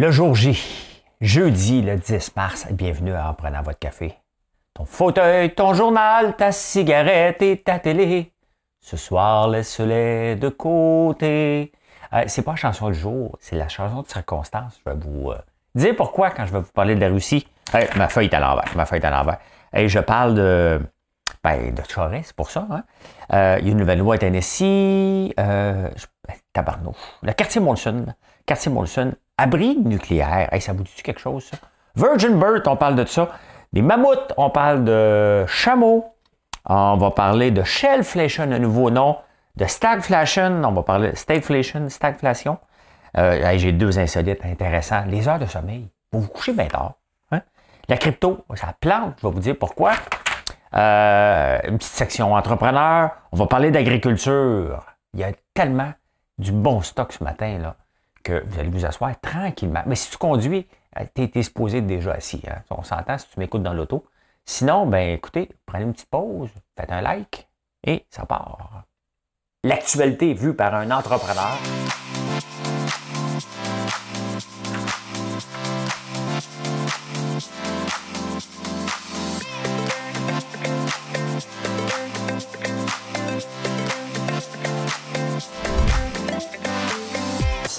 Le jour J, jeudi le 10 mars, bienvenue en prenant votre café. Ton fauteuil, ton journal, ta cigarette et ta télé. Ce soir, laisse-les de côté. Euh, c'est pas la chanson du jour, c'est la chanson de circonstance. Je vais vous euh, dire pourquoi quand je vais vous parler de la Russie. ma feuille est à l'envers. Ma feuille est à l'envers. Je parle de, ben, de c'est pour ça. Hein. Euh, il y a une nouvelle loi à Tennessee. Tabarnouche. Le quartier Molson. Quartier Molson abri nucléaire. ça vous dit quelque chose, ça? Virgin Bird, on parle de ça. Des mammouths, on parle de chameaux. On va parler de shellflation, un nouveau nom. De stagflation, on va parler de stagflation, stagflation. Euh, j'ai deux insolites intéressants. Les heures de sommeil. Vous vous couchez bien tard. Hein? La crypto, ça plante. Je vais vous dire pourquoi. Euh, une petite section entrepreneur. On va parler d'agriculture. Il y a tellement du bon stock ce matin là que vous allez vous asseoir tranquillement. Mais si tu conduis, tu es, être déjà assis. Hein. On s'entend si tu m'écoutes dans l'auto. Sinon, ben écoutez, prenez une petite pause, faites un like et ça part. L'actualité vue par un entrepreneur.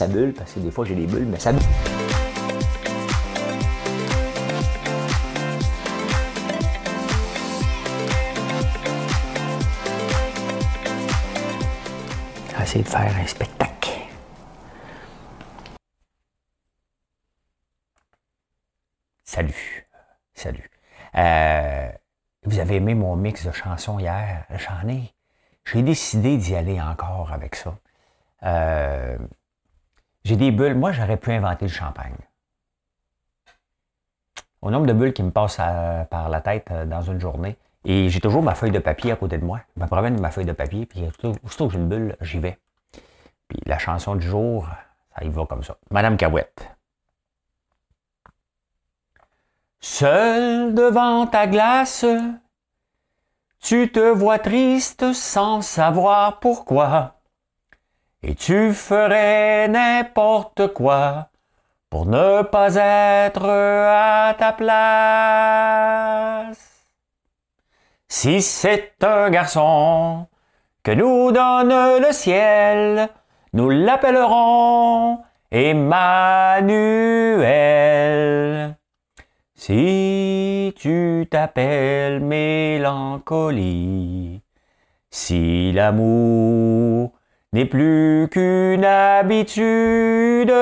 Bulle, parce que des fois j'ai des bulles, mais ça bulle. essayer de faire un spectacle. Salut. Salut. Euh, vous avez aimé mon mix de chansons hier? J'en ai. J'ai décidé d'y aller encore avec ça. Euh, j'ai des bulles. Moi, j'aurais pu inventer le champagne. Au nombre de bulles qui me passent par la tête euh, dans une journée, et j'ai toujours ma feuille de papier à côté de moi. Je me promène ma feuille de papier, puis aussitôt que j'ai une bulle, j'y vais. Puis la chanson du jour, ça y va comme ça. Madame Cahouette. Seul devant ta glace, tu te vois triste sans savoir pourquoi. Et tu ferais n'importe quoi pour ne pas être à ta place. Si c'est un garçon que nous donne le ciel, nous l'appellerons Emmanuel. Si tu t'appelles mélancolie, si l'amour n'est plus qu'une habitude,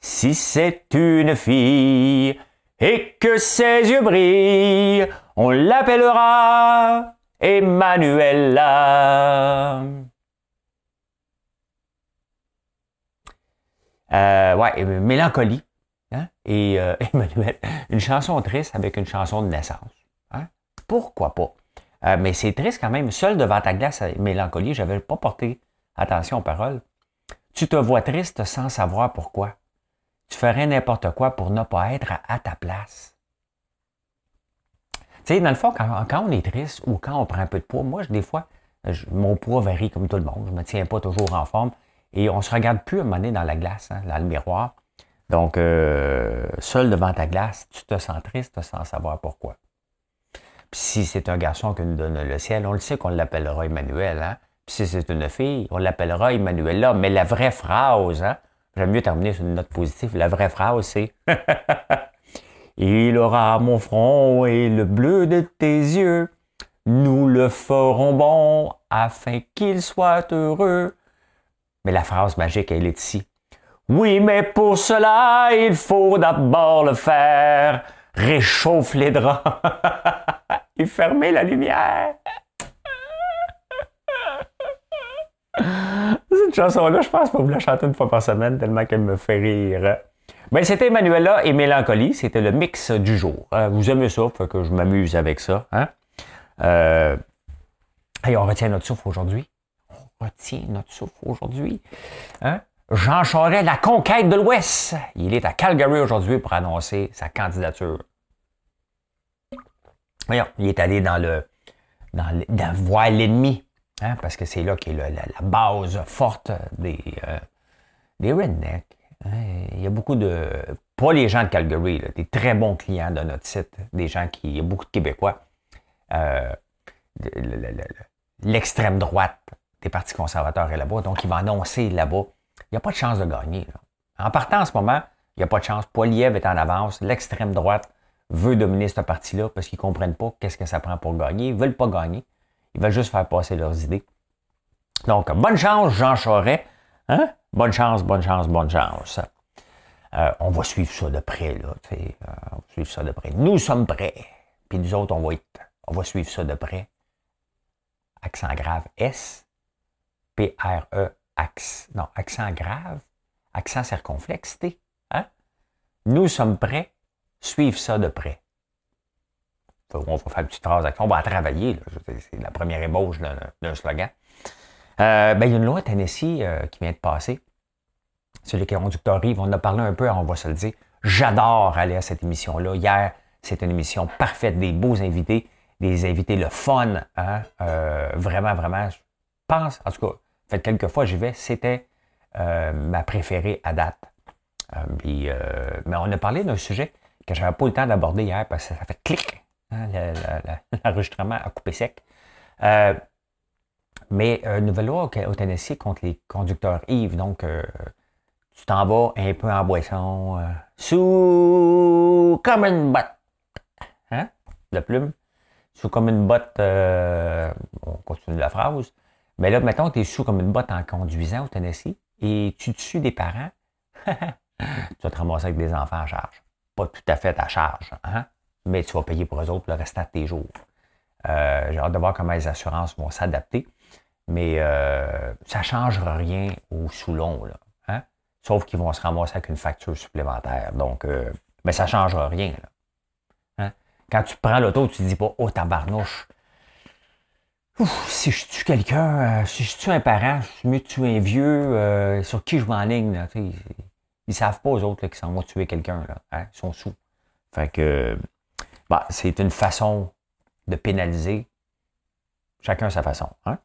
si c'est une fille et que ses yeux brillent, on l'appellera Emmanuela. Euh, ouais, mélancolie. Hein? Et euh, Emmanuel, une chanson triste avec une chanson de naissance. Hein? Pourquoi pas? Euh, mais c'est triste quand même. Seul devant ta glace, mélancolie, j'avais pas porté attention aux paroles. Tu te vois triste sans savoir pourquoi. Tu ferais n'importe quoi pour ne pas être à ta place. Tu sais, dans le fond, quand, on est triste ou quand on prend un peu de poids, moi, des fois, mon poids varie comme tout le monde. Je ne me tiens pas toujours en forme. Et on se regarde plus à un moment donné dans la glace, hein, dans le miroir. Donc, euh, seul devant ta glace, tu te sens triste sans savoir pourquoi. Si c'est un garçon qui nous donne le ciel, on le sait qu'on l'appellera Emmanuel. Hein? Si c'est une fille, on l'appellera Emmanuel Mais la vraie phrase, hein? j'aime mieux terminer sur une note positive, la vraie phrase, c'est Il aura mon front et le bleu de tes yeux. Nous le ferons bon afin qu'il soit heureux. Mais la phrase magique, elle est ici. Oui, mais pour cela, il faut d'abord le faire. Réchauffe les draps fermer la lumière. Cette chanson-là, je pense que vous la chanter une fois par semaine tellement qu'elle me fait rire. Ben, c'était Emmanuela et Mélancolie. C'était le mix du jour. Hein. vous aimez ça, fait que je m'amuse avec ça. Hein? Euh, on retient notre souffle aujourd'hui. On retient notre souffle aujourd'hui. Hein? Jean Charest, la conquête de l'Ouest. Il est à Calgary aujourd'hui pour annoncer sa candidature. Voyons, il est allé dans le dans, voir l'ennemi, hein, parce que c'est là qui est la, base forte des, euh, des rednecks. il y a beaucoup de. Pas les gens de Calgary, des très bons clients de notre site, des gens qui. Il y a beaucoup de Québécois. Euh, l'extrême droite des partis conservateurs est là-bas, donc il va annoncer là-bas. Il n'y a pas de chance de gagner. En partant en ce moment, il n'y a pas de chance. Poiliev est en avance. L'extrême droite veut dominer ce parti-là parce qu'ils ne comprennent pas qu'est-ce que ça prend pour gagner. Ils ne veulent pas gagner. Ils veulent juste faire passer leurs idées. Donc, bonne chance, Jean Charest. Hein? Bonne chance, bonne chance, bonne chance. Euh, on va suivre ça de près, là. Euh, on va suivre ça de près. Nous sommes prêts. Puis nous autres, on va être, on va suivre ça de près. Accent grave S. P-R-E, accent. Non, accent grave. Accent circonflexe, T. Hein? Nous sommes prêts. Suivre ça de près. On va faire une petite transaction. On va travailler. C'est la première ébauche d'un slogan. Euh, ben, il y a une loi Tennessee euh, qui vient de passer. Sur les conducteurs arrivent. On en a parlé un peu, on va se le dire. J'adore aller à cette émission-là. Hier, c'était une émission parfaite, des beaux invités, des invités le fun. Hein? Euh, vraiment, vraiment, je pense, en tout cas, fait quelques fois j'y vais, c'était ma préférée à date. mais on a parlé d'un sujet que je n'avais pas eu le temps d'aborder hier parce que ça fait clic. Hein, l'enregistrement a coupé sec. Mais une euh, nouvelle loi au, Tennessee contre les conducteurs Yves. Donc, euh, tu t'en vas un peu en boisson, euh, sous comme une botte. Hein? La plume. Sous comme une botte. on continue la phrase. Mais là, mettons, tu es sous comme une botte en conduisant au Tennessee et tu tues des parents. tu vas te ramasser avec des enfants à charge. Pas tout à fait à charge, hein? mais tu vas payer pour eux autres le restant de tes jours. J'ai hâte de voir comment les assurances vont s'adapter mais euh, ça ne changera rien au sous-long. Hein? Sauf qu'ils vont se ramasser avec une facture supplémentaire. Donc, euh, mais ça ne changera rien. Hein? Quand tu prends l'auto, tu ne dis pas Oh tabarnouche. si je tue quelqu'un, euh, si je tue un parent, je suis mieux de tuer un vieux, sur qui je m'enligne. Ils savent pas, aux autres, qui s'en vont tuer quelqu'un. Hein? Ils sont sous. Fait que bah, c'est une façon de pénaliser. Chacun sa façon. Hein?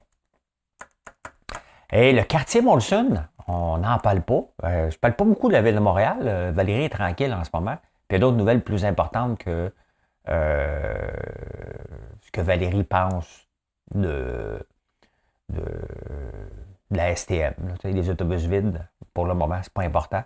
Et le quartier Molson, on n'en parle pas. Euh, je ne parle pas beaucoup de la ville de Montréal. Euh, Valérie est tranquille en ce moment. Puis il y a d'autres nouvelles plus importantes que euh, ce que Valérie pense de, de, la STM. les autobus vides, pour le moment, c'est pas important.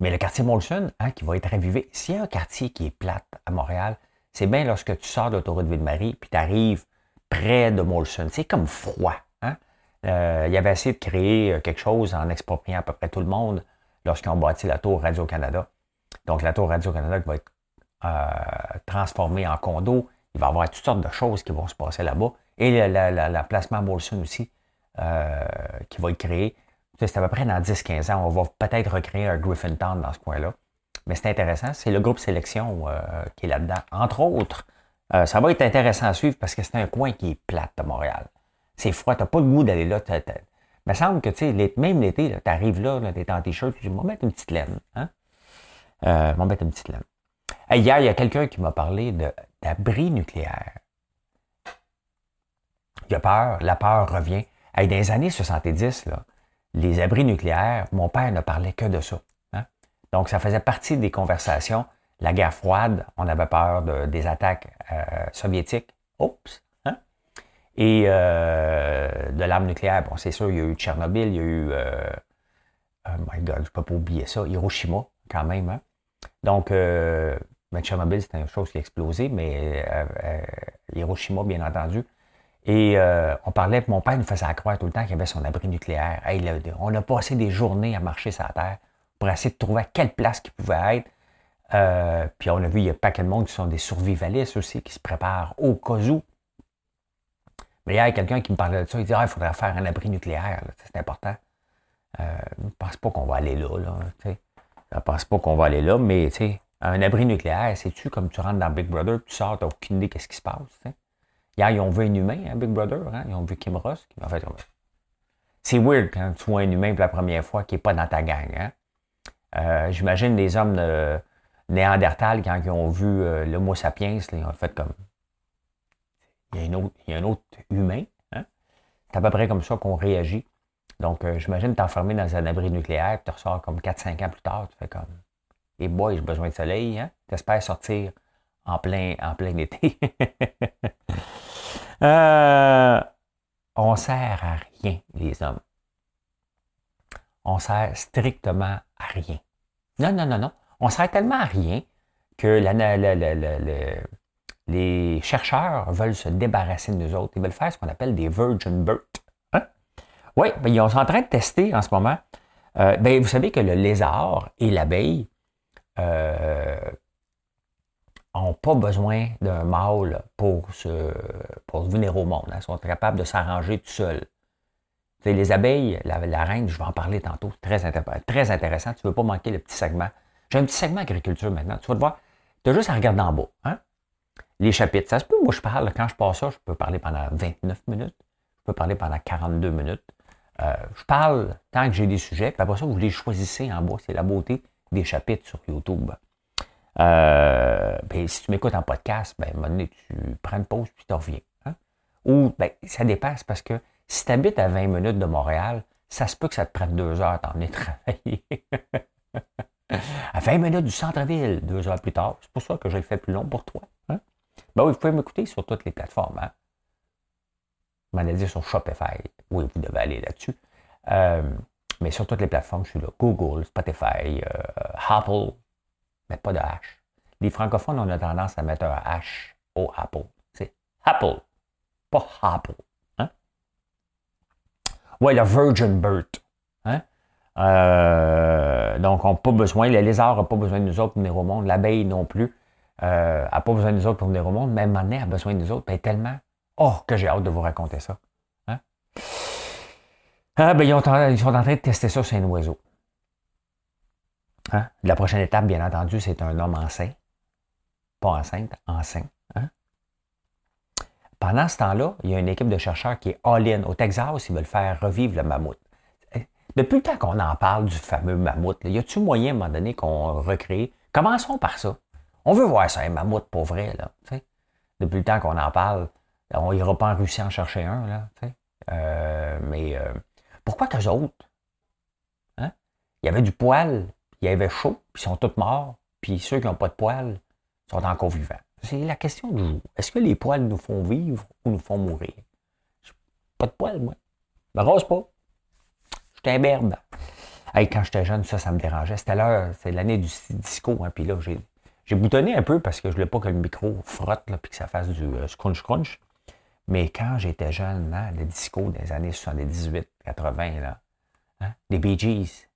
Mais le quartier Molson, hein, qui va être ravivé, s'il y a un quartier qui est plate à Montréal, c'est bien lorsque tu sors de l'autoroute Ville-Marie, puis tu arrives près de Molson. C'est comme froid. Euh, il avait essayé de créer euh, quelque chose en expropriant à peu près tout le monde lorsqu'ils ont bâti la tour Radio-Canada. Donc, la tour Radio-Canada va être euh, transformée en condo. Il va y avoir toutes sortes de choses qui vont se passer là-bas. Et la, placement Molson aussi, qui va être créé. C'est à peu près dans 10-15 ans. On va peut-être recréer un Griffintown dans ce coin-là. Mais c'est intéressant. C'est le groupe sélection qui est là-dedans. Entre autres, ça va être intéressant à suivre parce que c'est un coin qui est plate de Montréal. C'est froid, tu n'as pas le goût d'aller là. Il me semble que, même l'été, tu arrives là, tu es en t-shirt, tu dis, vais mettre une petite laine. Hein? Euh, mettre une petite laine. hier, il y a quelqu'un qui m'a parlé d'abri nucléaire. Il a peur, la peur revient. dans les années 70, là, les abris nucléaires, mon père ne parlait que de ça. Hein? Donc, ça faisait partie des conversations. La guerre froide, on avait peur des attaques euh, soviétiques. Oups! Et euh, de l'arme nucléaire, bon, c'est sûr, il y a eu Tchernobyl, il y a eu, euh, oh my God, je ne peux pas oublier ça, Hiroshima, quand même. Hein? Donc, ben, Tchernobyl, c'était une chose qui a explosé, mais Hiroshima, bien entendu. Et on parlait, mon père nous faisait croire tout le temps qu'il avait son abri nucléaire. on a passé des journées à marcher sur la Terre pour essayer de trouver à quelle place il pouvait être. puis on a vu, il y a pas de monde qui sont des survivalistes aussi, qui se préparent au cas où. Mais il y a quelqu'un qui me parlait de ça. Il dit Ah, il faudrait faire un abri nucléaire. C'est important. Euh, je ne pense pas qu'on va aller là. là je ne pense pas qu'on va aller là, mais un abri nucléaire, c'est-tu comme tu rentres dans Big Brother, tu sors, tu n'as aucune idée qu'est-ce qui se passe. Hier, ils ont vu un humain, hein, Big Brother. Hein? Ils ont vu Kim Ross. Fait, c'est weird quand tu vois un humain pour la première fois qui n'est pas dans ta gang. Hein? Euh, j'imagine les hommes de Néandertal, quand ils ont vu euh, l'Homo sapiens, ils ont fait comme il y a un autre, humain. Hein? C'est à peu près comme ça qu'on réagit. Donc, euh, j'imagine t'enfermer dans un abri nucléaire, puis tu ressors comme 4-5 ans plus tard, tu fais comme, et boy, j'ai besoin de soleil, hein? T'espères sortir en plein, été. euh, on sert à rien, les hommes. On sert strictement à rien. Non, non, non, non. On sert tellement à rien que les chercheurs veulent se débarrasser de nous autres. Ils veulent faire ce qu'on appelle des virgin birth. Hein? Oui, ben, ils sont en train de tester en ce moment. Euh, ben, vous savez que le lézard et l'abeille n'ont pas besoin d'un mâle pour, se, pour venir au monde. Hein. Ils sont capables de s'arranger tout seuls. les abeilles, la, reine, je vais en parler tantôt, très, très intéressant. Tu ne veux pas manquer le petit segment. J'ai un petit segment agriculture maintenant. Tu vas te voir, tu as juste à regarder en bas. Hein? Les chapitres, ça se peut, moi je parle, quand je passe ça, je peux parler pendant 29 minutes, je peux parler pendant 42 minutes. Euh, je parle tant que j'ai des sujets, puis après ça, vous les choisissez en bas. C'est la beauté des chapitres sur YouTube. Euh, ben, si tu m'écoutes en podcast, ben, à un moment donné, tu prends une pause puis tu reviens. Hein? Ou ben, ça dépasse parce que si tu habites à 20 minutes de Montréal, ça se peut que ça te prenne deux heures t'en travailler. à 20 minutes du centre-ville, deux heures plus tard. C'est pour ça que j'ai fait plus long pour toi. Hein? Ben oui, vous pouvez m'écouter sur toutes les plateformes. Hein? m'en dit sur Shopify. Oui, vous devez aller là-dessus. Euh, mais sur toutes les plateformes, je suis là. Google, Spotify, euh, Apple, mais pas de H. Les francophones, on a tendance à mettre un H au Apple. C'est Apple, pas Apple. Hein? Ouais, le Virgin Bird. Hein? Euh, donc, on n'a pas besoin, le lézard n'a pas besoin de nous autres pour venir au monde, l'abeille non plus n'a pas besoin de nous autres pour venir au monde, même Manet a besoin de nous autres, ben, tellement Oh, que j'ai hâte de vous raconter ça. Hein? Ah, ben, ils, sont en train de tester ça sur un oiseau. Hein? La prochaine étape, bien entendu, c'est un homme enceint. Pas enceinte, enceint. Hein? Pendant ce temps-là, il y a une équipe de chercheurs qui est all-in. Au Texas, ils veulent faire revivre le mammouth. Depuis le temps qu'on en parle du fameux mammouth, y a-t-il moyen à un moment donné qu'on recrée? Commençons par ça. On veut voir ça, un mammouth pour vrai. Là, Depuis le temps qu'on en parle, on n'ira pas en Russie en chercher un, là, euh, mais euh, pourquoi qu'eux autres? Hein? Il y avait du poil, il y avait chaud, puis ils sont tous morts, puis ceux qui n'ont pas de poil sont encore vivants. C'est la question du jour. Est-ce que les poils nous font vivre ou nous font mourir? Pas de poils, moi. Je me rose pas. J'étais un berbe. quand j'étais jeune, ça, ça me dérangeait. C'était l'heure, c'est l'année du disco, hein, puis là, j'ai, boutonné un peu parce que je voulais pas que le micro frotte, là, puis que ça fasse du euh, scrunch-crunch. Mais quand j'étais jeune, hein, le disco des années 78, 80, là, hein, les Bee Gees.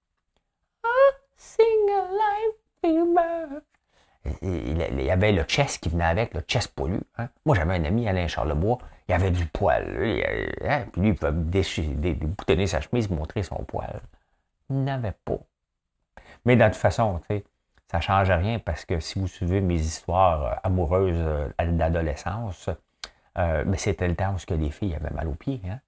Il, y avait le chess qui venait avec, le chess poilu. Hein. Moi, j'avais un ami, Alain Charlebois, il avait du poil. Hein, puis lui, il pouvait boutonner sa chemise, montrer son poil. Il n'avait pas. Mais de toute façon, ça ne change rien parce que si vous suivez mes histoires euh, amoureuses euh, d'adolescence, euh, mais c'était le temps où les filles avaient mal aux pieds. Hein?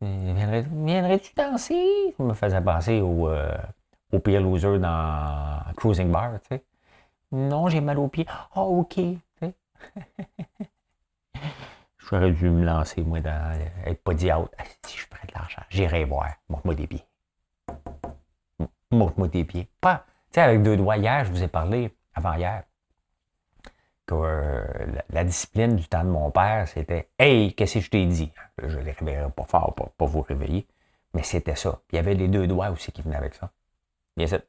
Viendrais-tu danser? Ça me faisait penser au, euh, au pire loser dans Cruising Bar. Tu sais. Non, j'ai mal aux pieds. Ah, oh, OK. J'aurais dû me lancer, moi, dans être pas dit out. Si je prête de l'argent, j'irai voir. Montre-moi des pieds. Montre-moi des pieds. Pas, tu sais, avec deux doigts. Hier, je vous ai parlé, avant-hier, que euh, la, discipline du temps de mon père, c'était Hey, qu'est-ce que je t'ai dit? Je ne les réveillerai pas fort pour pas vous réveiller, mais c'était ça. Puis il y avait les deux doigts aussi qui venaient avec ça. Bien sûr.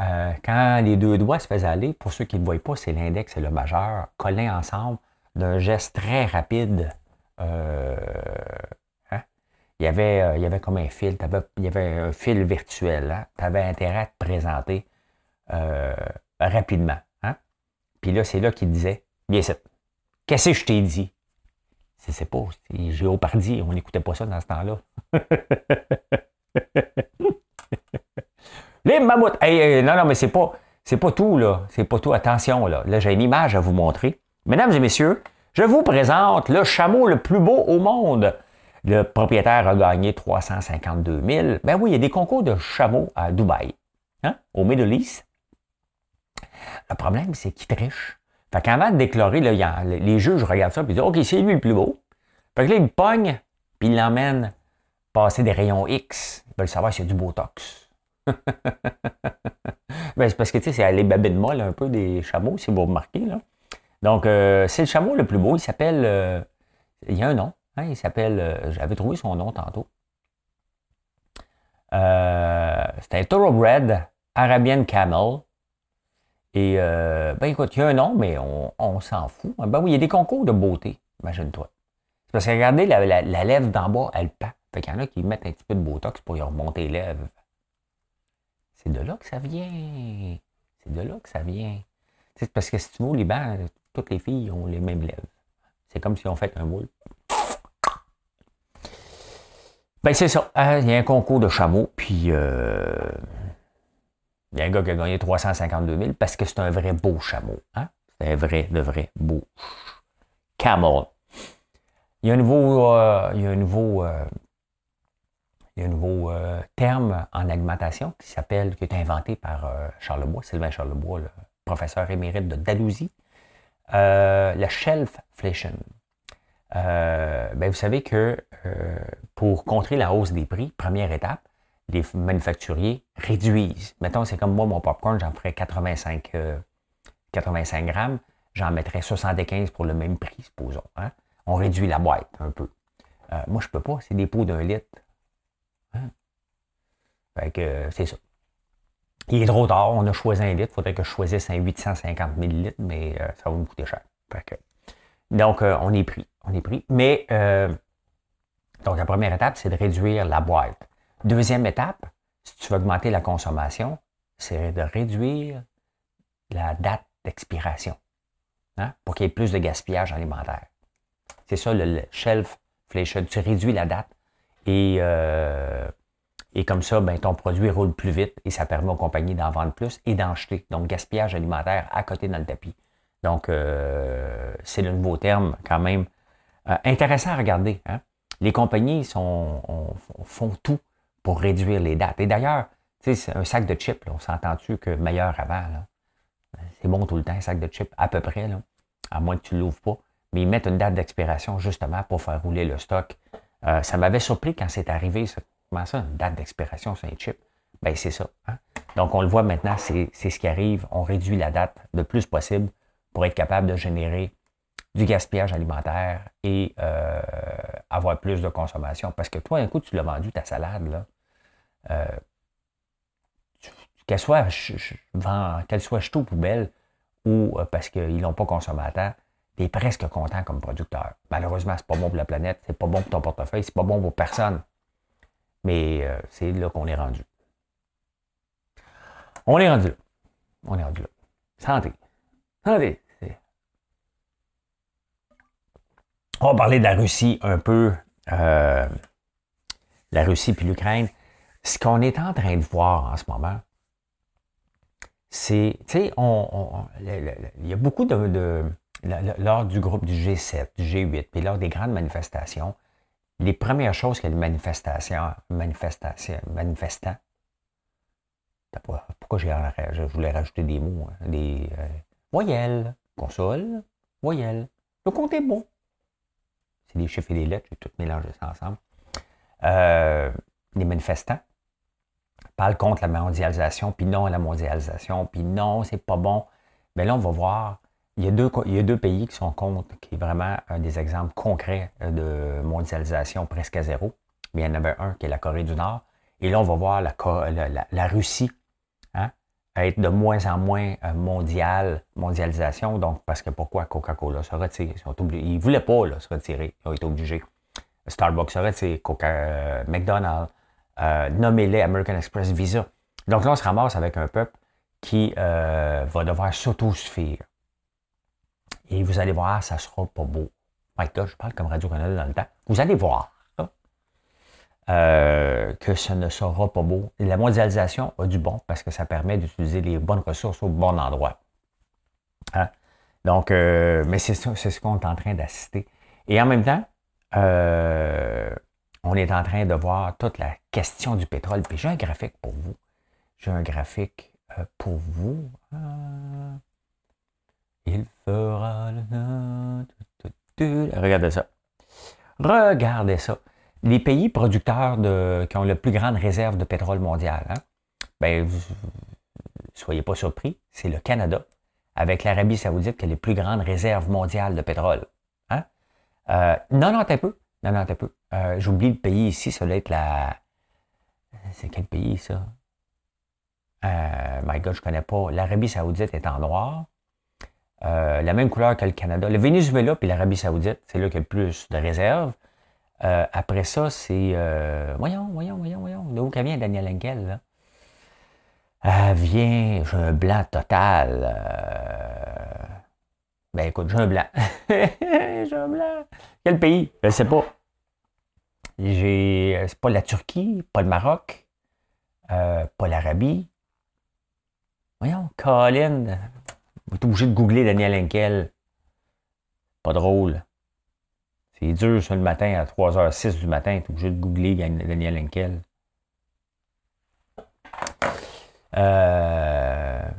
Euh, quand les deux doigts se faisaient aller, pour ceux qui ne voient pas, c'est l'index et le majeur collés ensemble d'un geste très rapide. Euh, hein? il, y avait, il y avait comme un fil, il y avait un fil virtuel. Hein? Tu avais intérêt à te présenter rapidement. Puis là, c'est là qu'il disait, bien sûr, qu'est-ce que je t'ai dit? C'est pas, Géopardy, on n'écoutait pas ça dans ce temps-là. Les mammouths! non, non, mais c'est pas, c'est pas tout, là. C'est pas tout. Attention, là. Là, j'ai une image à vous montrer. Mesdames et messieurs, je vous présente le chameau le plus beau au monde. Le propriétaire a gagné 352 000. Ben oui, il y a des concours de chameaux à Dubaï, hein, au Middle. Le problème, c'est qu'il triche. Fait qu'avant de déclarer, là, les juges regardent ça et disent OK, c'est lui le plus beau. Fait que là, il pogne puis ils l'emmènent passer des rayons X. Ils veulent savoir s'il y a du Botox. ben, c'est parce que, tu sais, c'est les babines molles un peu des chameaux, si vous remarquez, là. Donc, euh, c'est le chameau le plus beau. Il s'appelle... Euh, il y a un nom. Hein, il s'appelle... Euh, j'avais trouvé son nom tantôt. c'est un Thoroughbred Arabian Camel. Et, ben écoute, il y a un nom, mais on, s'en fout. Ben oui, il y a des concours de beauté, imagine-toi. C'est parce que regardez, la, la lèvre d'en bas, elle pend. Fait qu'il y en a qui mettent un petit peu de Botox pour y remonter les lèvres. C'est de là que ça vient. C'est de là que ça vient. C'est parce que si tu au Liban, toutes les filles ont les mêmes lèvres. C'est comme si on fait un moule. Ben c'est ça. Hein, il y a un concours de chameaux, puis euh, il y a un gars qui a gagné 352 000 parce que c'est un vrai beau chameau. Hein? C'est un vrai, de vrai beau camel. Il y a un nouveau, euh, y a un nouveau euh, il y a un nouveau euh, terme en alimentation qui s'appelle, qui est inventé par euh, Charlebois, Sylvain Charlebois, le professeur émérite de Dalhousie, euh, la shelfflation. Ben, vous savez que pour contrer la hausse des prix, première étape, les manufacturiers réduisent. Mettons, c'est comme moi, mon popcorn, j'en ferais 85, 85 grammes, j'en mettrais 75 pour le même prix, supposons. Hein. On réduit la boîte un peu. moi, je peux pas, c'est des pots d'un litre. Hein? Fait que c'est ça. Il est trop tard, on a choisi un litre. Il faudrait que je choisisse un 850 millilitres, mais euh, ça va me coûter cher. donc, euh, on est pris. On est pris. Mais, euh, donc, la première étape, c'est de réduire la boîte. Deuxième étape, si tu veux augmenter la consommation, c'est de réduire la date d'expiration hein, pour qu'il y ait plus de gaspillage alimentaire. C'est ça le, shelf shelf Tu réduis la date et, euh, et comme ça, ben, ton produit roule plus vite et ça permet aux compagnies d'en vendre plus et d'en jeter. Donc, gaspillage alimentaire à côté dans le tapis. Donc, euh, c'est le nouveau terme quand même euh, intéressant à regarder. Hein. Les compagnies sont, font tout pour réduire les dates. Et d'ailleurs, un sac de chips, on s'entend-tu que meilleur avant? C'est bon tout le temps, un sac de chips, à peu près, là, à moins que tu ne l'ouvres pas. Mais ils mettent une date d'expiration justement pour faire rouler le stock euh, ça m'avait surpris quand c'est arrivé. Comment ça, une date d'expiration sur un chip? Ben, c'est ça. Hein. Donc, on le voit maintenant, c'est ce qui arrive. On réduit la date le plus possible pour être capable de générer du gaspillage alimentaire et euh, avoir plus de consommation. Parce que toi, un coup, tu l'as vendu, ta salade, là. Euh, qu'elle soit, soit jetée aux poubelles ou parce qu'ils l'ont pas consommé à temps, tu es presque content comme producteur. Malheureusement, c'est pas bon pour la planète, c'est pas bon pour ton portefeuille, c'est pas bon pour personne. Mais euh, c'est là qu'on est rendu. On est rendu là. On est rendu là. Santé. Santé. On va parler de la Russie un peu. Euh, la Russie puis l'Ukraine. Ce qu'on est en train de voir en ce moment, c'est, tu sais, on, il y a beaucoup de lors du groupe du G7, du G8, puis lors des grandes manifestations, les premières choses que les manifestations, manifestations, manifestants, pourquoi je voulais rajouter des mots, hein, des euh, voyelles, console, voyelles. Le compte est bon. C'est des chiffres et des lettres, j'ai tout mélangé ça ensemble. Euh, les manifestants parlent contre la mondialisation, puis non à la mondialisation, puis non, c'est pas bon. Mais là, on va voir il y, a deux, il y a deux pays qui sont contre, qui est vraiment un des exemples concrets de mondialisation presque à zéro. Mais il y en avait un qui est la Corée du Nord. Et là, on va voir la, la, Russie hein, être de moins en moins euh, mondiale, mondialisation. Donc, parce que pourquoi Coca-Cola se retire? Ils ne voulaient pas là, se retirer. Ils ont été obligés. Starbucks se retire, Coca, euh, McDonald's, euh, nommez-les American Express Visa. Donc là, on se ramasse avec un peuple qui euh, va devoir s'autosuffire. Et vous allez voir, ça ne sera pas beau. je parle comme Radio-Canada dans le temps. Vous allez voir euh, que ce ne sera pas beau. La mondialisation a du bon parce que ça permet d'utiliser les bonnes ressources au bon endroit. Hein? Donc, euh, mais c'est ce qu'on est en train d'assister. Et en même temps, euh, on est en train de voir toute la question du pétrole. Puis j'ai un graphique pour vous. J'ai un graphique pour vous. Il fera le... Regardez ça. Regardez ça. les pays producteurs de, qui ont la plus grande réserve de pétrole mondial, hein, ben, soyez pas surpris, c'est le Canada, avec l'Arabie Saoudite qui a les plus grandes réserves mondiales de pétrole. Hein? Euh, non, non, un peu. Non, non, un peu. Euh, j'oublie le pays ici, ça doit être la. C'est quel pays, ça? Euh, my God, je connais pas. L'Arabie Saoudite est en noir. Euh, la même couleur que le Canada. Le Venezuela puis l'Arabie Saoudite, c'est là qu'il y a le plus de réserves. Euh, après ça, c'est. Euh, voyons, voyons, voyons, voyons. D'où qu'elle vient, Daniel Henkel, là? Elle vient, j'ai un blanc total. Ben écoute, j'ai un blanc. j'ai un blanc. Quel pays? Je ne sais pas. J'ai. C'est pas la Turquie, pas le Maroc, pas l'Arabie. Voyons, Colin. Vous êtes obligé de googler Daniel Henkel. Pas drôle. C'est dur ça le matin à 3h06 du matin, tu es obligé de googler Daniel Henkel. Euh...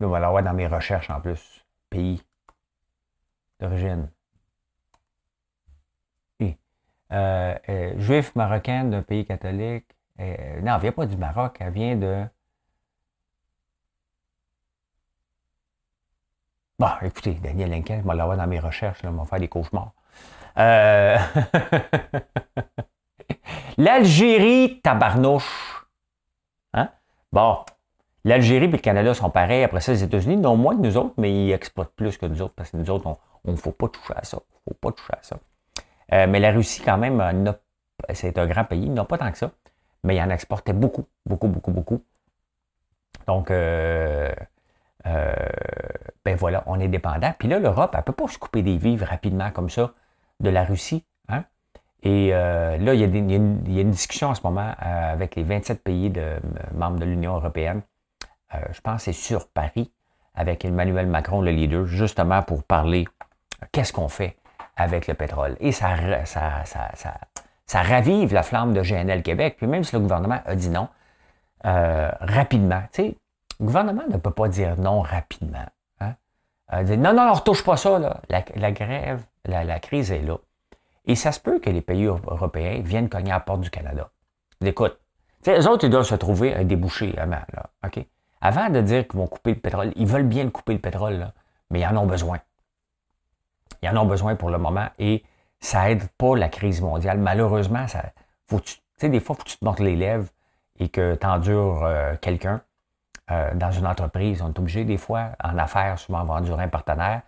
Je vais l'avoir dans mes recherches en plus. Pays d'origine. Euh, euh, juif marocaine d'un pays catholique. Euh, non, elle vient pas du Maroc, elle vient de. Bon, écoutez, Daniel Lincoln, je vais l'avoir dans mes recherches, là, on va faire des cauchemars. L'Algérie, tabarnouche. Hein? Bon, l'Algérie et le Canada sont pareils. Après ça, les États-Unis n'ont moins que nous autres, mais ils exploitent plus que nous autres parce que nous autres, on ne faut pas toucher à ça. Ne faut pas toucher à ça. Euh, mais la Russie, quand même, c'est un grand pays. N'ont pas tant que ça. Mais ils en exportaient beaucoup, beaucoup, beaucoup, beaucoup. Donc, euh, euh, ben voilà, on est dépendant. Puis là, l'Europe, elle ne peut pas se couper des vivres rapidement comme ça de la Russie. Et là, il y, a une, discussion en ce moment avec les 27 pays membres de l'Union européenne. je pense que c'est sur Paris, avec Emmanuel Macron, le leader, justement pour parler qu'est-ce qu'on fait avec le pétrole. Et ça, ça, ça, ça, ravive la flamme de GNL Québec. Puis même si le gouvernement a dit non, euh, rapidement, tu sais, le gouvernement ne peut pas dire non rapidement. Hein? Euh, non, non, on ne retouche pas ça. Là. La, grève, la, crise est là. Et ça se peut que les pays européens viennent cogner à la porte du Canada. Écoute, les autres, ils doivent se trouver un débouché avant. Là, OK? Avant de dire qu'ils vont couper le pétrole, ils veulent bien couper le pétrole, là, mais ils en ont besoin. Ils en ont besoin pour le moment et ça aide pas la crise mondiale. Malheureusement, ça, faut tu sais, des fois, faut que tu te montes les lèvres et que tu endures euh, quelqu'un euh, dans une entreprise. On est obligé des fois, en affaires, souvent, on va endurer un partenaire.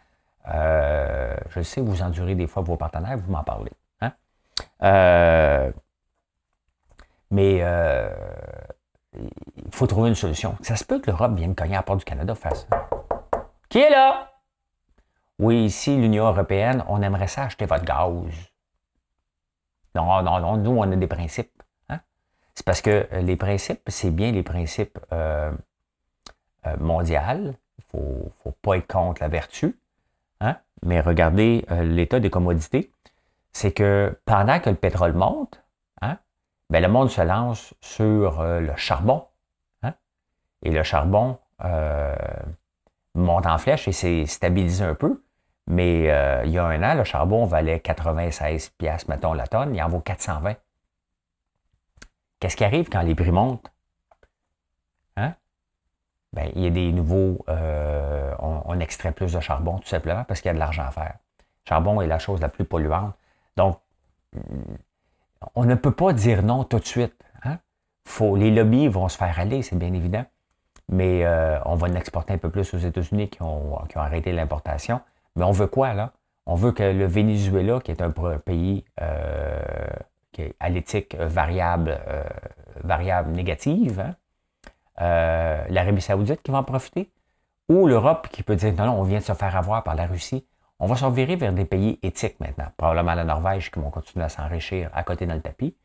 Euh, je sais, vous endurez des fois vos partenaires, vous m'en parlez. Hein? mais il faut trouver une solution. Ça se peut que l'Europe vienne cogner à la porte du Canada face. Qui est là? Oui, ici, l'Union européenne, on aimerait ça acheter votre gaz. Non, non, non, nous, on a des principes. Hein. C'est parce que euh, les principes, c'est bien les principes euh, euh mondiaux. Il ne faut, pas être contre la vertu. Hein. Mais regardez l'état des commodités. C'est que pendant que le pétrole monte, hein, ben, le monde se lance sur le charbon. Et le charbon monte en flèche et s'est stabilisé un peu. Mais euh, il y a un an, le charbon valait 96 pièces mettons, la tonne. Il en vaut 420. Qu'est-ce qui arrive quand les prix montent? Hein? Ben, il y a des nouveaux... Euh, on, extrait plus de charbon, tout simplement, parce qu'il y a de l'argent à faire. Le charbon est la chose la plus polluante. Donc, on ne peut pas dire non tout de suite. Hein? Faut, les lobbies vont se faire aller, c'est bien évident. Mais euh, on va l'exporter un peu plus aux États-Unis qui ont arrêté l'importation. Mais on veut quoi, là? On veut que le Venezuela, qui est un pays euh, qui est à l'éthique variable, euh, variable négative, hein, euh, l'Arabie Saoudite qui va en profiter, ou l'Europe qui peut dire non, non, on vient de se faire avoir par la Russie. On va s'en virer vers des pays éthiques maintenant. Probablement la Norvège qui vont continuer à s'enrichir à côté dans le tapis.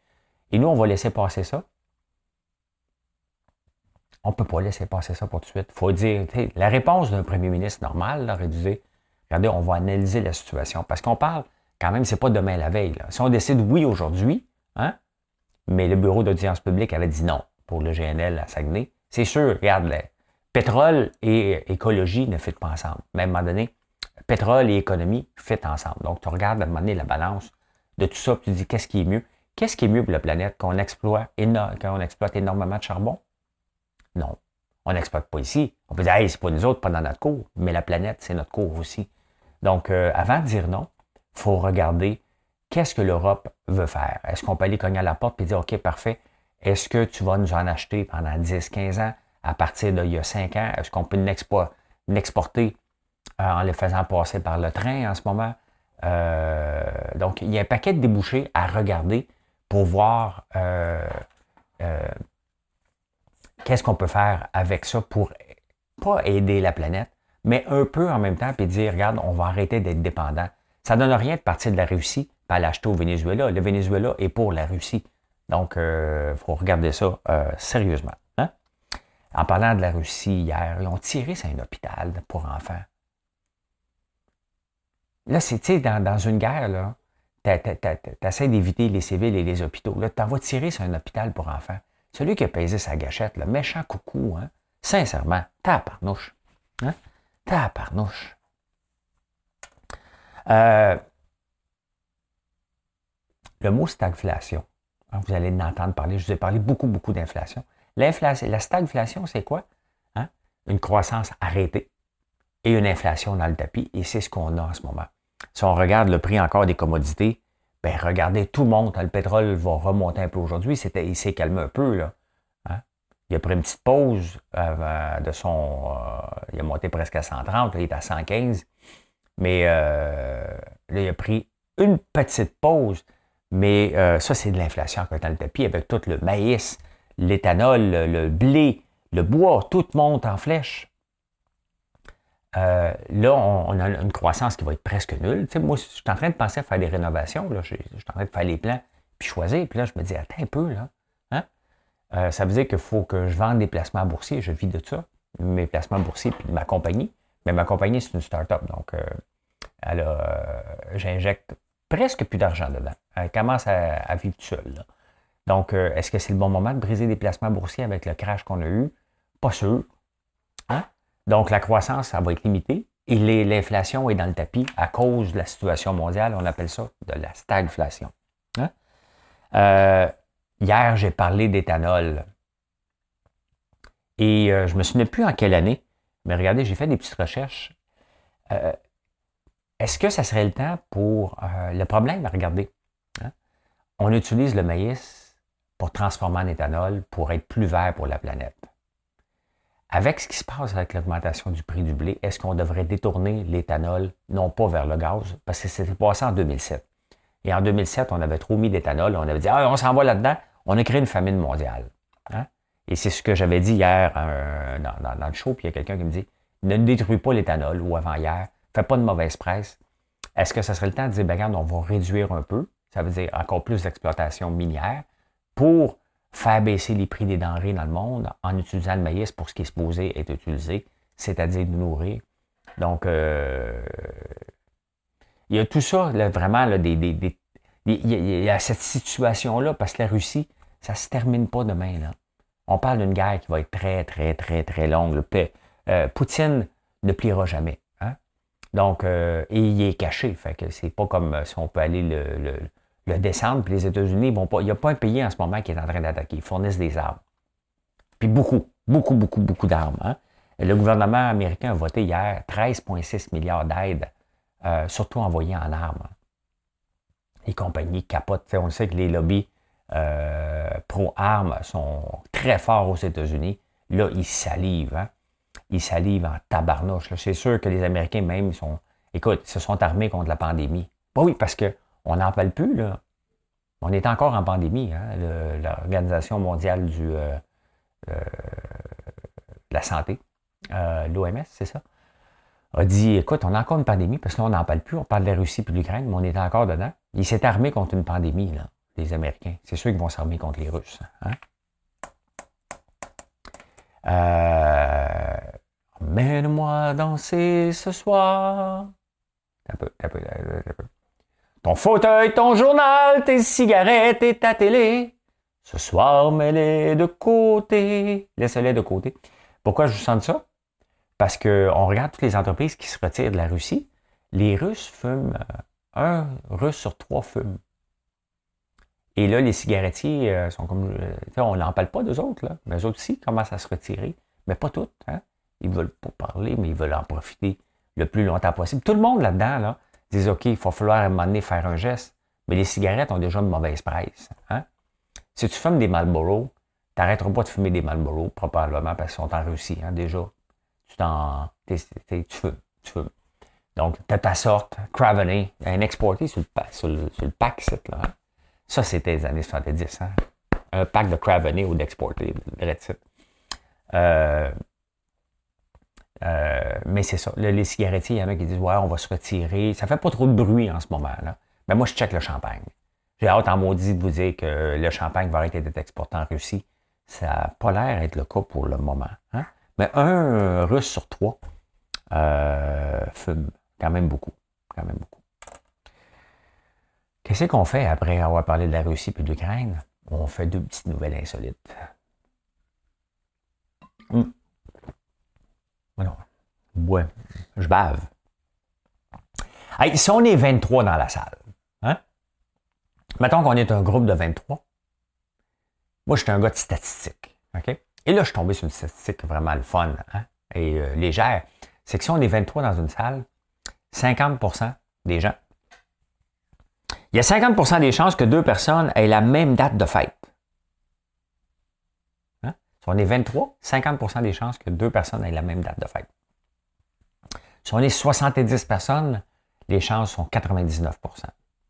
Et nous, on va laisser passer ça. On ne peut pas laisser passer ça pour tout de suite. Faut dire, la réponse d'un premier ministre normal, là, réduisé, regardez, on va analyser la situation. Parce qu'on parle, quand même, c'est pas demain la veille. Si on décide oui aujourd'hui, hein, mais le bureau d'audience publique avait dit non pour le GNL à Saguenay, c'est sûr, regarde, pétrole et écologie ne fitent pas ensemble. Mais à un moment donné, pétrole et économie fitent ensemble. Donc, tu regardes à un moment donné la balance de tout ça, puis tu dis qu'est-ce qui est mieux? Qu'est-ce qui est mieux pour la planète? Qu'on exploite, qu'on exploite énormément de charbon? Non. On n'exploite pas ici. On peut dire, hey, c'est pas nous autres, pas dans notre cours, mais la planète, c'est notre cours aussi. Donc, euh, avant de dire non, il faut regarder qu'est-ce que l'Europe veut faire. Est-ce qu'on peut aller cogner à la porte et dire, OK, parfait, est-ce que tu vas nous en acheter pendant 10, 15 ans? À partir d'il y a 5 ans? Est-ce qu'on peut l'exporter euh, en le faisant passer par le train en ce moment? Euh, donc, il y a un paquet de débouchés à regarder pour voir qu'est-ce qu'on peut faire avec ça pour pas aider la planète, mais un peu en même temps, puis dire, regarde, on va arrêter d'être dépendant. Ça ne donne rien de partir de la Russie, pas l'acheter au Venezuela. Le Venezuela est pour la Russie. Donc, il euh, faut regarder ça euh, sérieusement. Hein? En parlant de la Russie hier, ils ont tiré sur un hôpital pour enfants. Là, c'est, sais, dans, une guerre, là, tu essaies d'éviter les civils et les hôpitaux. Là, tu vas tirer sur un hôpital pour enfants. Celui qui a pesé sa gâchette, le méchant coucou, hein? sincèrement, t'as parnouche. Hein? T'as parnouche. Euh, le mot stagflation, hein, vous allez en entendre parler, je vous ai parlé beaucoup, beaucoup d'inflation. La stagflation, c'est quoi? Hein? Une croissance arrêtée et une inflation dans le tapis, et c'est ce qu'on a en ce moment. Si on regarde le prix encore des commodités, ben regardez, tout monte. Le pétrole va remonter un peu aujourd'hui. il s'est calmé un peu. Là. Il a pris une petite pause de son. Euh, il a monté presque à 130, il est à 115. Mais euh, là, il a pris une petite pause. Mais euh, ça, c'est de l'inflation encore dans le tapis avec tout le maïs, l'éthanol, le blé, le bois, tout monte en flèche. Là, on, a une croissance qui va être presque nulle. moi, je suis en train de penser à faire des rénovations. Je, suis en train de faire les plans, puis choisir. Puis là, je me dis, attends un peu, là. Hein? Euh, ça veut dire qu'il faut que je vende des placements boursiers. Je vis de ça, mes placements boursiers, puis ma compagnie. Mais ma compagnie, c'est une start-up. Donc, euh, j'injecte presque plus d'argent dedans. Elle commence à, vivre tout seul. Donc, est-ce que c'est le bon moment de briser des placements boursiers avec le crash qu'on a eu? Pas sûr. Donc, la croissance, ça va être limitée et l'inflation est dans le tapis à cause de la situation mondiale. On appelle ça de la stagflation. Hein? Euh, hier, j'ai parlé d'éthanol. Et euh, je me souviens plus en quelle année, mais regardez, j'ai fait des petites recherches. Euh, est-ce que ça serait le temps pour... le problème, regardez, hein? on utilise le maïs pour transformer en éthanol pour être plus vert pour la planète. Avec ce qui se passe avec l'augmentation du prix du blé, est-ce qu'on devrait détourner l'éthanol, non pas vers le gaz, parce que c'était passé en 2007. Et en 2007, on avait trop mis d'éthanol, on avait dit, ah, on s'en va là-dedans, on a créé une famine mondiale. Hein? Et c'est ce que j'avais dit hier euh, dans, le show, puis il y a quelqu'un qui me dit, ne détruis pas l'éthanol, ou avant-hier, fais pas de mauvaise presse. Est-ce que ça serait le temps de dire, ben, regarde, on va réduire un peu, ça veut dire encore plus d'exploitation minière, pour faire baisser les prix des denrées dans le monde en utilisant le maïs pour ce qui est supposé être utilisé, c'est-à-dire de nourrir. Donc, euh, il y a tout ça, vraiment, là, des, il, y a, cette situation-là, parce que la Russie, ça ne se termine pas demain. Là. On parle d'une guerre qui va être très, très, très, très longue. Euh, Poutine ne pliera jamais. Hein. Donc, euh, et il est caché. Que c'est pas comme si on peut aller le le descendre, puis les États-Unis vont pas. Il n'y a pas un pays en ce moment qui est en train d'attaquer. Ils fournissent des armes. Puis beaucoup, beaucoup, beaucoup, beaucoup d'armes. Hein. Le gouvernement américain a voté hier 13,6 milliards d'aides, euh, surtout envoyées en armes. Les compagnies capotent. On sait que les lobbies euh, pro-armes sont très forts aux États-Unis. Là, ils salivent. Hein. Ils salivent en tabarnouche. C'est sûr que les Américains même sont. Écoute, se sont armés contre la pandémie. Bah oui, parce que on n'en parle plus, là. On est encore en pandémie. Hein, L'Organisation mondiale du, euh, euh, de la santé, euh, l'OMS, c'est ça, a dit, écoute, on a encore une pandémie, parce que là, on n'en parle plus, on parle de la Russie et de l'Ukraine, mais on est encore dedans. Ils s'est armés contre une pandémie, là, les Américains. C'est sûr qu'ils vont s'armer contre les Russes. Hein? Mène-moi danser ce soir. Un peu, un peu, un peu. Ton fauteuil, ton journal, tes cigarettes et ta télé. Ce soir, mets-les de côté. Laisse-les de côté. Pourquoi je vous sens ça? Parce qu'on regarde toutes les entreprises qui se retirent de la Russie. Les Russes fument, euh, un Russe sur trois fume. Et là, les cigarettiers euh, sont comme. Euh, on n'en parle pas d'eux autres, là. Mais eux autres aussi commencent à se retirer. Mais pas toutes. Hein? Ils veulent pas parler, mais ils veulent en profiter le plus longtemps possible. Tout le monde là-dedans, là, dit OK, il va falloir à un moment donné faire un geste. Mais les cigarettes ont déjà une mauvaise presse. Hein? Si tu fumes des Marlboro, tu n'arrêteras pas de fumer des Marlboro, probablement, parce qu'ils sont en Russie, hein, déjà. Tu t'en. tu fumes, tu. Donc, tu as ta sorte, Craveney, un exporté sur le, sur le, pack, là. Hein? Ça, c'était les années 70. Hein? Un pack de Craveney ou d'exporté, euh, euh, mais c'est ça. les cigarettiers, il y en a qui disent Ouais, on va se retirer. Ça fait pas trop de bruit en ce moment-là. Mais moi, je check le champagne. J'ai hâte en maudit de vous dire que le champagne va arrêter d'être exporté en Russie. Ça n'a pas l'air d'être le cas pour le moment. Hein? Mais un russe sur trois euh, fume quand même beaucoup. Quand même beaucoup. Qu'est-ce qu'on fait après avoir parlé de la Russie et de l'Ukraine? On fait deux petites nouvelles insolites. Hum. Ouais, je bave. si on est 23 dans la salle, hein? Mettons qu'on est un groupe de 23. Moi, je suis un gars de statistique. OK? Et là, je suis tombé sur une statistique vraiment le fun hein? et euh, légère. C'est que si on est 23 dans une salle, 50% des gens il y a 50% des chances que deux personnes aient la même date de fête. Hein? Si on est 23, 50% des chances que deux personnes aient la même date de fête. Si on est 70 personnes, les chances sont 99%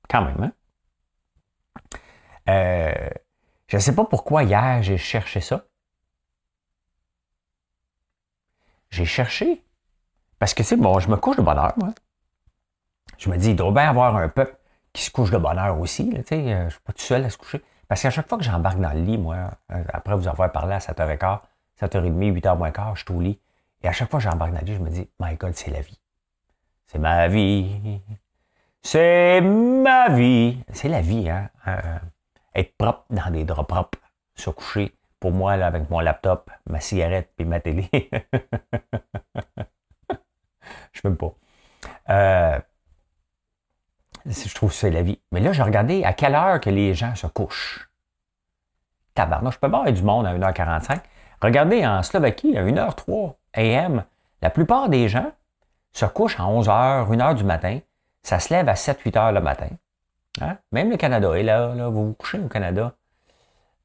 Quand même, hein? Euh, je ne sais pas pourquoi hier j'ai cherché ça. J'ai cherché. Parce que, c'est bon, je me couche de bonne heure, moi. Je me dis, il doit bien avoir un peuple qui se couche de bonne heure aussi. Là, euh, je ne suis pas tout seul à se coucher. Parce qu'à chaque fois que j'embarque dans le lit, moi, euh, après vous avoir parlé à 7h15, 7h30, 8h moins quart, je suis au lit. Et à chaque fois que j'embarque dans le lit, je me dis, My God, c'est la vie. C'est ma vie. C'est ma vie. C'est la vie, hein. Euh, être propre dans des draps propres, se coucher. Pour moi, là, avec mon laptop, ma cigarette et ma télé. je ne pas. Euh, je trouve c'est la vie. Mais là, j'ai regardé à quelle heure que les gens se couchent. Tabarnak, je peux pas avoir du monde à 1h45. Regardez en Slovaquie, à 1h03 AM, la plupart des gens se couchent à 11h, 1h du matin. Ça se lève à 7-8 h le matin. Hein? Même le Canada est là, vous vous couchez au Canada.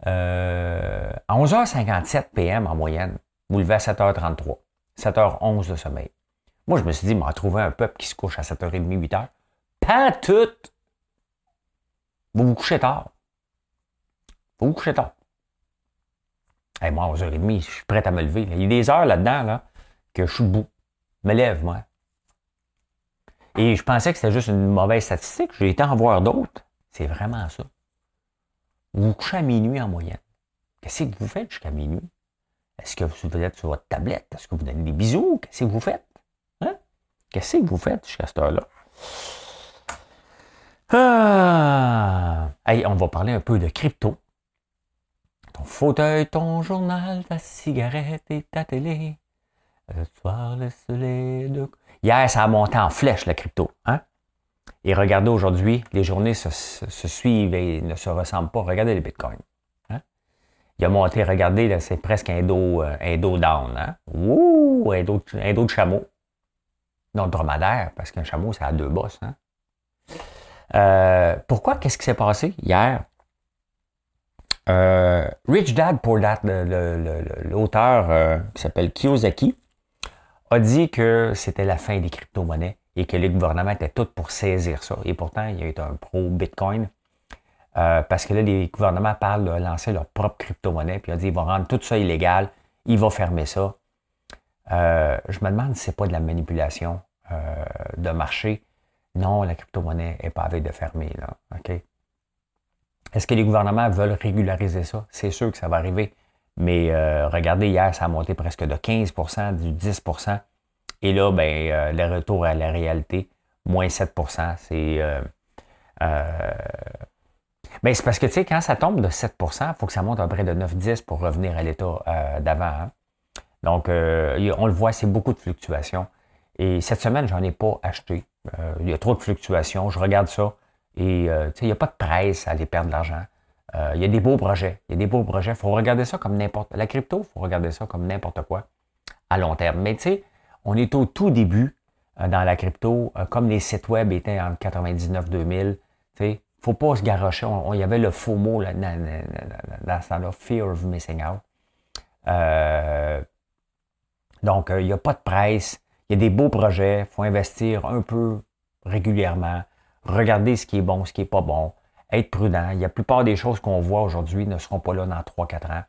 Euh, à 11h57 PM en moyenne, vous levez à 7h33. 7h11 de sommeil. Moi, je me suis dit, m'a trouvé un peuple qui se couche à 7h30, 8h. Tout. Vous vous couchez tard. Vous vous couchez tard. Hey, moi, à 11h30, je suis prêt à me lever. Il y a des heures là-dedans là, que je suis debout. Me lève, moi. Et je pensais que c'était juste une mauvaise statistique. J'ai été en voir d'autres. C'est vraiment ça. Vous vous couchez à minuit en moyenne. Qu'est-ce que vous faites jusqu'à minuit? Est-ce que vous êtes sur votre tablette? Est-ce que vous donnez des bisous? Qu'est-ce que vous faites? Hein? Qu'est-ce que vous faites jusqu'à cette heure-là? Ah! on va parler un peu de crypto. Ton fauteuil, ton journal, ta cigarette et ta télé. Le soir, le soleil. Hier, ça a monté en flèche, la crypto. Hein? Et regardez aujourd'hui, les journées se, suivent et ne se ressemblent pas. Regardez les bitcoins. Hein? Il a monté, regardez, c'est presque un dos, euh, un dos down. Hein? Ouh, un dos, un dos de chameau. Non, dromadaire, parce qu'un chameau, ça a deux bosses. Hein? Euh, pourquoi? Qu'est-ce qui s'est passé hier? Euh, Rich Dad Poor Dad, l'auteur euh, qui s'appelle Kiyosaki, a dit que c'était la fin des crypto-monnaies et que les gouvernements étaient tous pour saisir ça. Et pourtant, il a eu un pro-Bitcoin. parce que là, les gouvernements parlent de lancer leur propre crypto-monnaie, puis ils ont dit qu'ils vont rendre tout ça illégal, ils vont fermer ça. je me demande si ce n'est pas de la manipulation de marché non, la crypto-monnaie n'est pas avec de fermer. Là. Est-ce que les gouvernements veulent régulariser ça? C'est sûr que ça va arriver. Mais euh, regardez, hier, ça a monté presque de 15% du 10% Et là, ben, euh, le retour à la réalité, moins 7% C'est. Euh, ben, c'est parce que, tu sais, quand ça tombe de 7% il faut que ça monte à près de 9-10 pour revenir à l'état d'avant. Hein. Donc, euh, on le voit, c'est beaucoup de fluctuations. Et cette semaine, j'en ai pas acheté. Euh, il y a trop de fluctuations. Je regarde ça. Et euh, il n'y a pas de presse à aller perdre de l'argent. il y a des beaux projets. Il y a des beaux projets. Il faut regarder ça comme n'importe. La crypto, il faut regarder ça comme n'importe quoi à long terme. Mais tu sais, on est au tout début dans la crypto, comme les sites web étaient en 99-2000. Tu sais, faut pas se garrocher. Il y avait le faux mot là, dans, dans, dans, fear of missing out. Euh, donc, euh, il n'y a pas de presse. Il y a des beaux projets. Il faut investir un peu régulièrement. Regarder ce qui est bon, ce qui n'est pas bon. Être prudent. Il y a la plupart des choses qu'on voit aujourd'hui ne seront pas là dans 3-4 ans.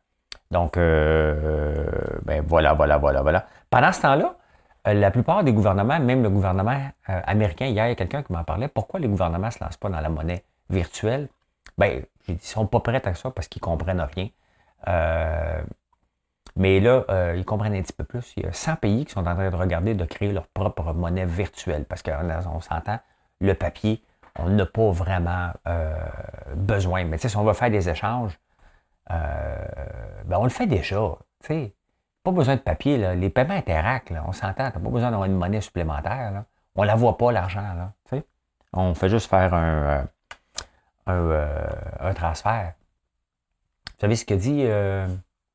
Donc, euh, ben voilà, voilà, voilà, voilà. Pendant ce temps-là, la plupart des gouvernements, même le gouvernement américain, hier, il y a quelqu'un qui m'en parlait, pourquoi les gouvernements ne se lancent pas dans la monnaie virtuelle? Ben, ils ne sont pas prêts à ça parce qu'ils ne comprennent rien. Mais là, euh, ils comprennent un petit peu plus. Il y a 100 pays qui sont en train de regarder de créer leur propre monnaie virtuelle parce qu'on s'entend, le papier, on n'a pas vraiment euh, besoin. Mais si on veut faire des échanges, euh, ben on le fait déjà. Tu sais, pas besoin de papier. Là. Les paiements interacts, on s'entend. Tu pas besoin d'avoir une monnaie supplémentaire. Là. On la voit pas, l'argent. Là. On fait juste faire un, un transfert. Vous savez ce que dit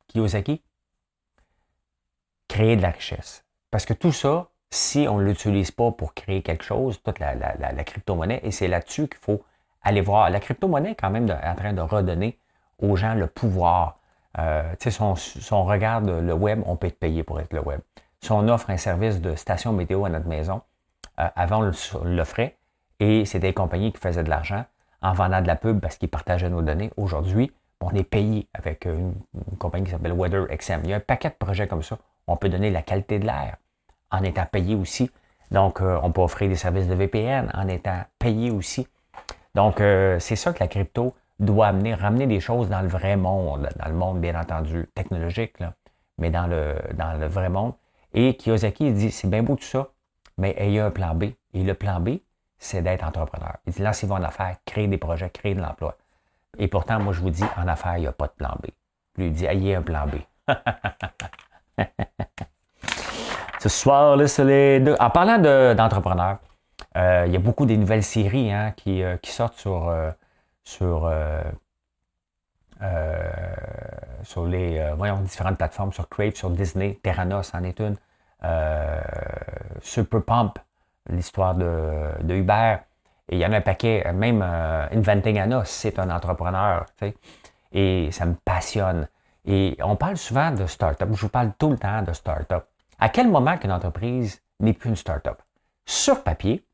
Kiyosaki? Créer de la richesse. Parce que tout ça, si on ne l'utilise pas pour créer quelque chose, toute la, crypto-monnaie, et c'est là-dessus qu'il faut aller voir. La crypto-monnaie est quand même en train de redonner aux gens le pouvoir. Euh, si, on, regarde le web, on peut être payé pour être le web. Si on offre un service de station météo à notre maison, euh, avant on l'offrait, et c'est des compagnies qui faisaient de l'argent en vendant de la pub parce qu'ils partageaient nos données. Aujourd'hui, on est payé avec une, une compagnie qui s'appelle WeatherXM. Il y a un paquet de projets comme ça on peut donner la qualité de l'air en étant payé aussi. Donc, euh, on peut offrir des services de VPN en étant payé aussi. Donc, euh, c'est ça que la crypto doit amener, ramener des choses dans le vrai monde, dans le monde, bien entendu, technologique, mais dans le, dans le vrai monde. Et Kiyosaki, dit, c'est bien beau tout ça, mais ayez un plan B. Et le plan B, c'est d'être entrepreneur. Il dit, lancez-vous en affaires, créez des projets, créez de l'emploi. Et pourtant, moi, je vous dis, en affaires, il n'y a pas de plan B. Lui, il dit, ayez un plan B. Ce soir, le soleil. En parlant d'entrepreneurs, euh, il y a beaucoup des nouvelles séries hein, qui, euh, qui, sortent sur, euh, les différentes plateformes, sur Crave, sur Disney. Terranos en est une. Super Pump, l'histoire de, de, Uber. Et il y en a un paquet, même Inventing Anna, c'est un entrepreneur. Et ça me passionne. Et on parle souvent de start-up. Je vous parle tout le temps de start-up. À quel moment qu'une entreprise n'est plus une start-up? Sur papier,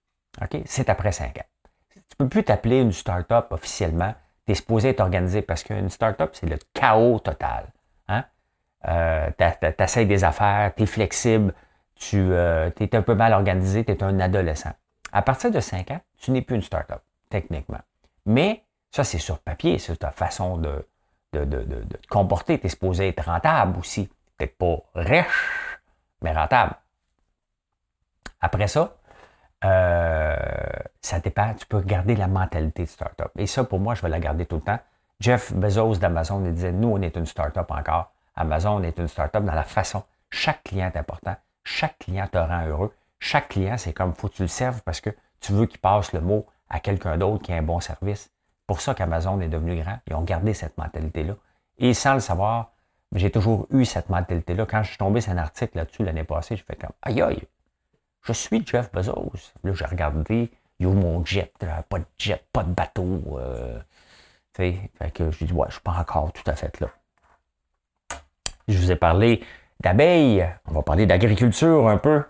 c'est après cinq ans. Tu peux plus t'appeler une start-up officiellement. Tu es supposé être organisé parce qu'une start-up, c'est le chaos total. Hein? Euh, tu des affaires, tu es flexible, tu euh, es un peu mal organisé, tu es un adolescent. À partir de cinq ans, tu n'es plus une start-up, techniquement. Mais ça, c'est sur papier, c'est ta façon de, de, te comporter. Tu es supposé être rentable aussi. Peut-être pas riche, mais rentable. Après ça, euh, ça dépend. Tu peux garder la mentalité de startup. Et ça, pour moi, je vais la garder tout le temps. Jeff Bezos d'Amazon, disait, nous, on est une startup encore. Amazon est une startup dans la façon. Chaque client est important. Chaque client te rend heureux. Chaque client, c'est comme, faut que tu le serves parce que tu veux qu'il passe le mot à quelqu'un d'autre qui a un bon service pour ça qu'Amazon est devenu grand. Ils ont gardé cette mentalité-là. Et sans le savoir, j'ai toujours eu cette mentalité-là. Quand je suis tombé sur un article là-dessus l'année passée, je fais comme Aïe aïe, je suis Jeff Bezos. Là, j'ai regardé, il y a mon jet, pas de jet, pas de bateau. Euh, fait que je dis Ouais, je suis pas encore tout à fait là. Je vous ai parlé d'abeilles, on va parler d'agriculture un peu.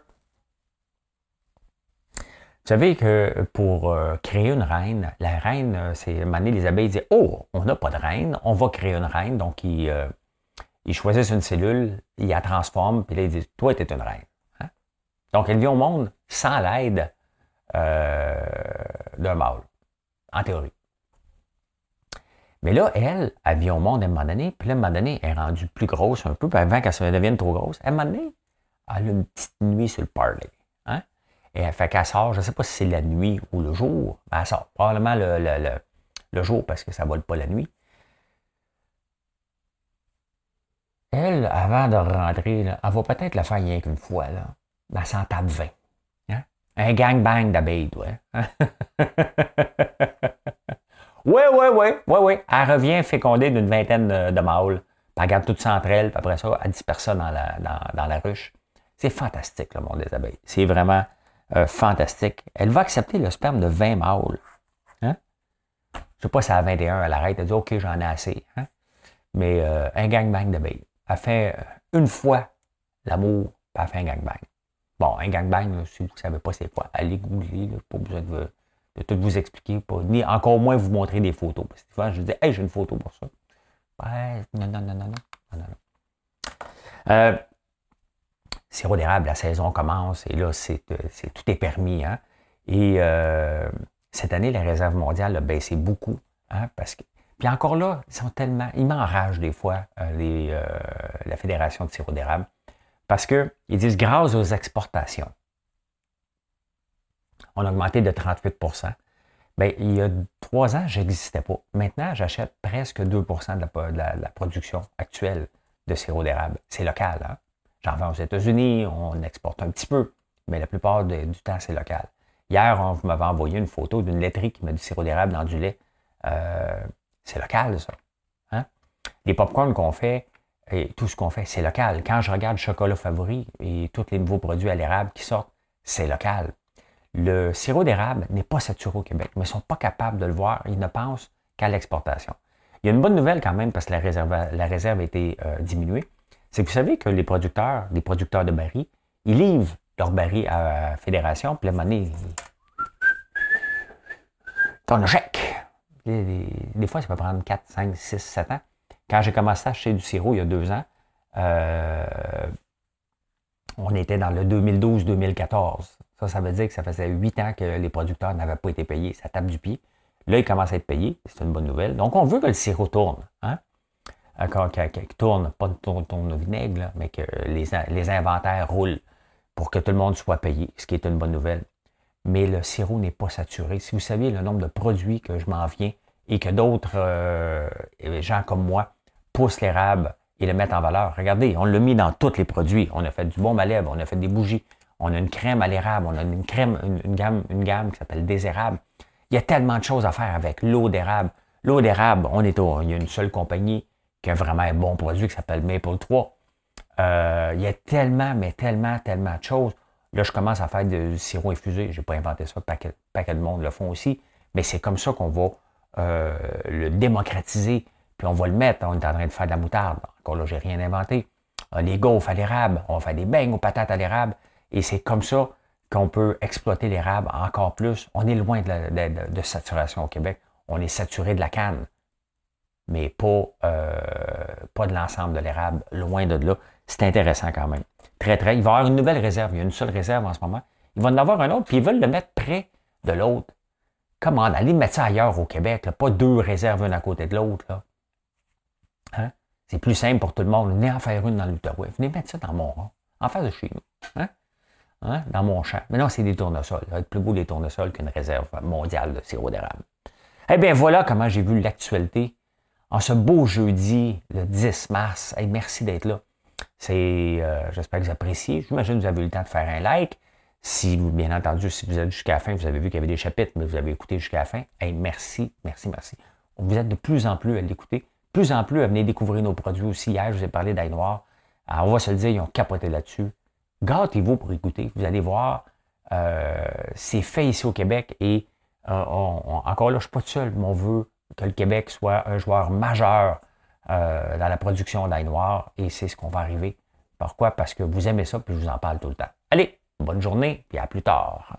Vous savez que pour euh, créer une reine, la reine, euh, c'est un les abeilles disent Oh, on n'a pas de reine, on va créer une reine. Donc, ils, euh, choisissent une cellule, ils la transforment, puis là, ils disent Toi, tu es une reine. Hein? Donc, elle vient au monde sans l'aide d'un mâle, en théorie. Mais là, elle, elle vient au monde à un moment donné, puis à un moment donné, elle est rendue plus grosse un peu, puis avant qu'elle devienne trop grosse, à un moment donné, elle a une petite nuit sur le parler. Et elle fait qu'elle sort, je ne sais pas si c'est la nuit ou le jour, mais elle sort probablement le, jour parce que ça ne vole pas la nuit. Elle, avant de rentrer, elle va peut-être la faire rien qu'une fois. Là. Elle s'en tape 20. Hein? Un gangbang d'abeilles, ouais. oui, oui, oui, oui. Elle revient fécondée d'une vingtaine de, mâles. Puis elle regarde toutes entre elles, puis après ça, elle disperse ça dans la, dans, la ruche. C'est fantastique, le monde des abeilles. C'est vraiment euh, fantastique. Elle va accepter le sperme de 20 mâles. Hein? Je ne sais pas si à 21, elle arrête, elle dit OK, j'en ai assez. Hein? Mais euh, un gangbang d'abeilles. Elle fait euh, une fois l'amour, puis elle fait un gangbang. Bon, un gangbang, si vous ne savez pas c'est quoi, allez googler, pas besoin de, tout vous expliquer, pas, ni encore moins vous montrer des photos. Parce que souvent, je dis, hey, j'ai une photo pour ça. Ouais, non, non, non, non, non. non, non. Euh, sirop d'érable, la saison commence et là, c'est, euh, tout est permis. Hein? Et euh, cette année, la réserve mondiale a baissé beaucoup. Hein, parce que, puis encore là, ils sont tellement. Ils m'enragent des fois, les, la Fédération de sirop d'érable. Parce qu'ils disent grâce aux exportations, on a augmenté de 38 Bien, il y a trois ans, je n'existais pas. Maintenant, j'achète presque 2% de la, production actuelle de sirop d'érable. C'est local. Hein? J'en vends aux États-Unis, on exporte un petit peu, mais la plupart du temps, c'est local. Hier, on m'avait envoyé une photo d'une laiterie qui met du sirop d'érable dans du lait. Euh, c'est local, ça. Hein? Les popcorns qu'on fait, et tout ce qu'on fait, c'est local. Quand je regarde Chocolat Favori et tous les nouveaux produits à l'érable qui sortent, c'est local. Le sirop d'érable n'est pas saturé au Québec, mais ils ne sont pas capables de le voir. Ils ne pensent qu'à l'exportation. Il y a une bonne nouvelle quand même parce que la réserve, a été euh, diminuée. C'est que vous savez que les producteurs, les producteurs de barils, ils livrent leurs barils à la fédération, puis la monnaie, ton chèque. Des, fois, ça peut prendre 4, 5, 6, 7 ans. Quand j'ai commencé à acheter du sirop il y a deux ans, euh, on était dans le 2012-2014. Ça, ça veut dire que ça faisait huit ans que les producteurs n'avaient pas été payés. Ça tape du pied. Là, ils commencent à être payés. C'est une bonne nouvelle. Donc, on veut que le sirop tourne. Hein? Qu'il tourne, pas de tourne, au vinaigre, mais que les, les inventaires roulent pour que tout le monde soit payé, ce qui est une bonne nouvelle. Mais le sirop n'est pas saturé. Si vous saviez le nombre de produits que je m'en viens et que d'autres euh, gens comme moi poussent l'érable et le mettent en valeur. Regardez, on l'a mis dans tous les produits. On a fait du bon à lèvres, on a fait des bougies, on a une crème à l'érable, on a une crème, une, gamme, une gamme qui s'appelle des érables. Il y a tellement de choses à faire avec l'eau d'érable. L'eau d'érable, on est au, il y a une seule compagnie qui a vraiment un bon produit qui s'appelle Maple 3. Euh, il y a tellement, mais tellement, tellement de choses. Là, je commence à faire du sirop infusé. Je n'ai pas inventé ça, paquet, paquet de monde le font aussi. Mais c'est comme ça qu'on va euh, le démocratiser, puis on va le mettre. On est en train de faire de la moutarde. Encore là, j'ai rien inventé. Euh, les gaufres à l'érable, on va faire des beignes aux patates à l'érable. Et c'est comme ça qu'on peut exploiter l'érable encore plus. On est loin de, saturation au Québec. On est saturé de la canne, mais pas, euh, pas de l'ensemble de l'érable, loin de là. C'est intéressant quand même. Il va y avoir une nouvelle réserve. Il y a une seule réserve en ce moment. Ils vont en avoir un autre, puis ils veulent le mettre près de l'autre. Comment aller mettre ça ailleurs au Québec, pas deux réserves une à côté de l'autre. Hein? C'est plus simple pour tout le monde. Venez en faire une dans l'Outaouais. Venez mettre ça dans mon rang, en face de chez nous. Hein? Hein? Dans mon champ. Mais non, c'est des tournesols. Ça va être plus beau des tournesols qu'une réserve mondiale de sirop d'érable. Eh bien, voilà comment j'ai vu l'actualité en ce beau jeudi, le 10 mars. merci d'être là. C'est, euh, j'espère que vous appréciez. J'imagine que vous avez eu le temps de faire un like. Si vous, bien entendu, si vous êtes jusqu'à la fin, vous avez vu qu'il y avait des chapitres, mais vous avez écouté jusqu'à la fin. merci, merci, merci. Vous êtes de plus en plus à l'écouter, plus en plus à venir découvrir nos produits aussi. Hier, je vous ai parlé d'ail noir. On va se le dire, ils ont capoté là-dessus. Gâtez-vous pour écouter. Vous allez voir, euh, c'est fait ici au Québec et euh, encore là, je ne suis pas tout seul, mais on veut que le Québec soit un joueur majeur euh, dans la production d'ail noir et c'est ce qu'on va arriver. Pourquoi? Parce que vous aimez ça, puis je vous en parle tout le temps. Allez, Bonne journée, et à plus tard.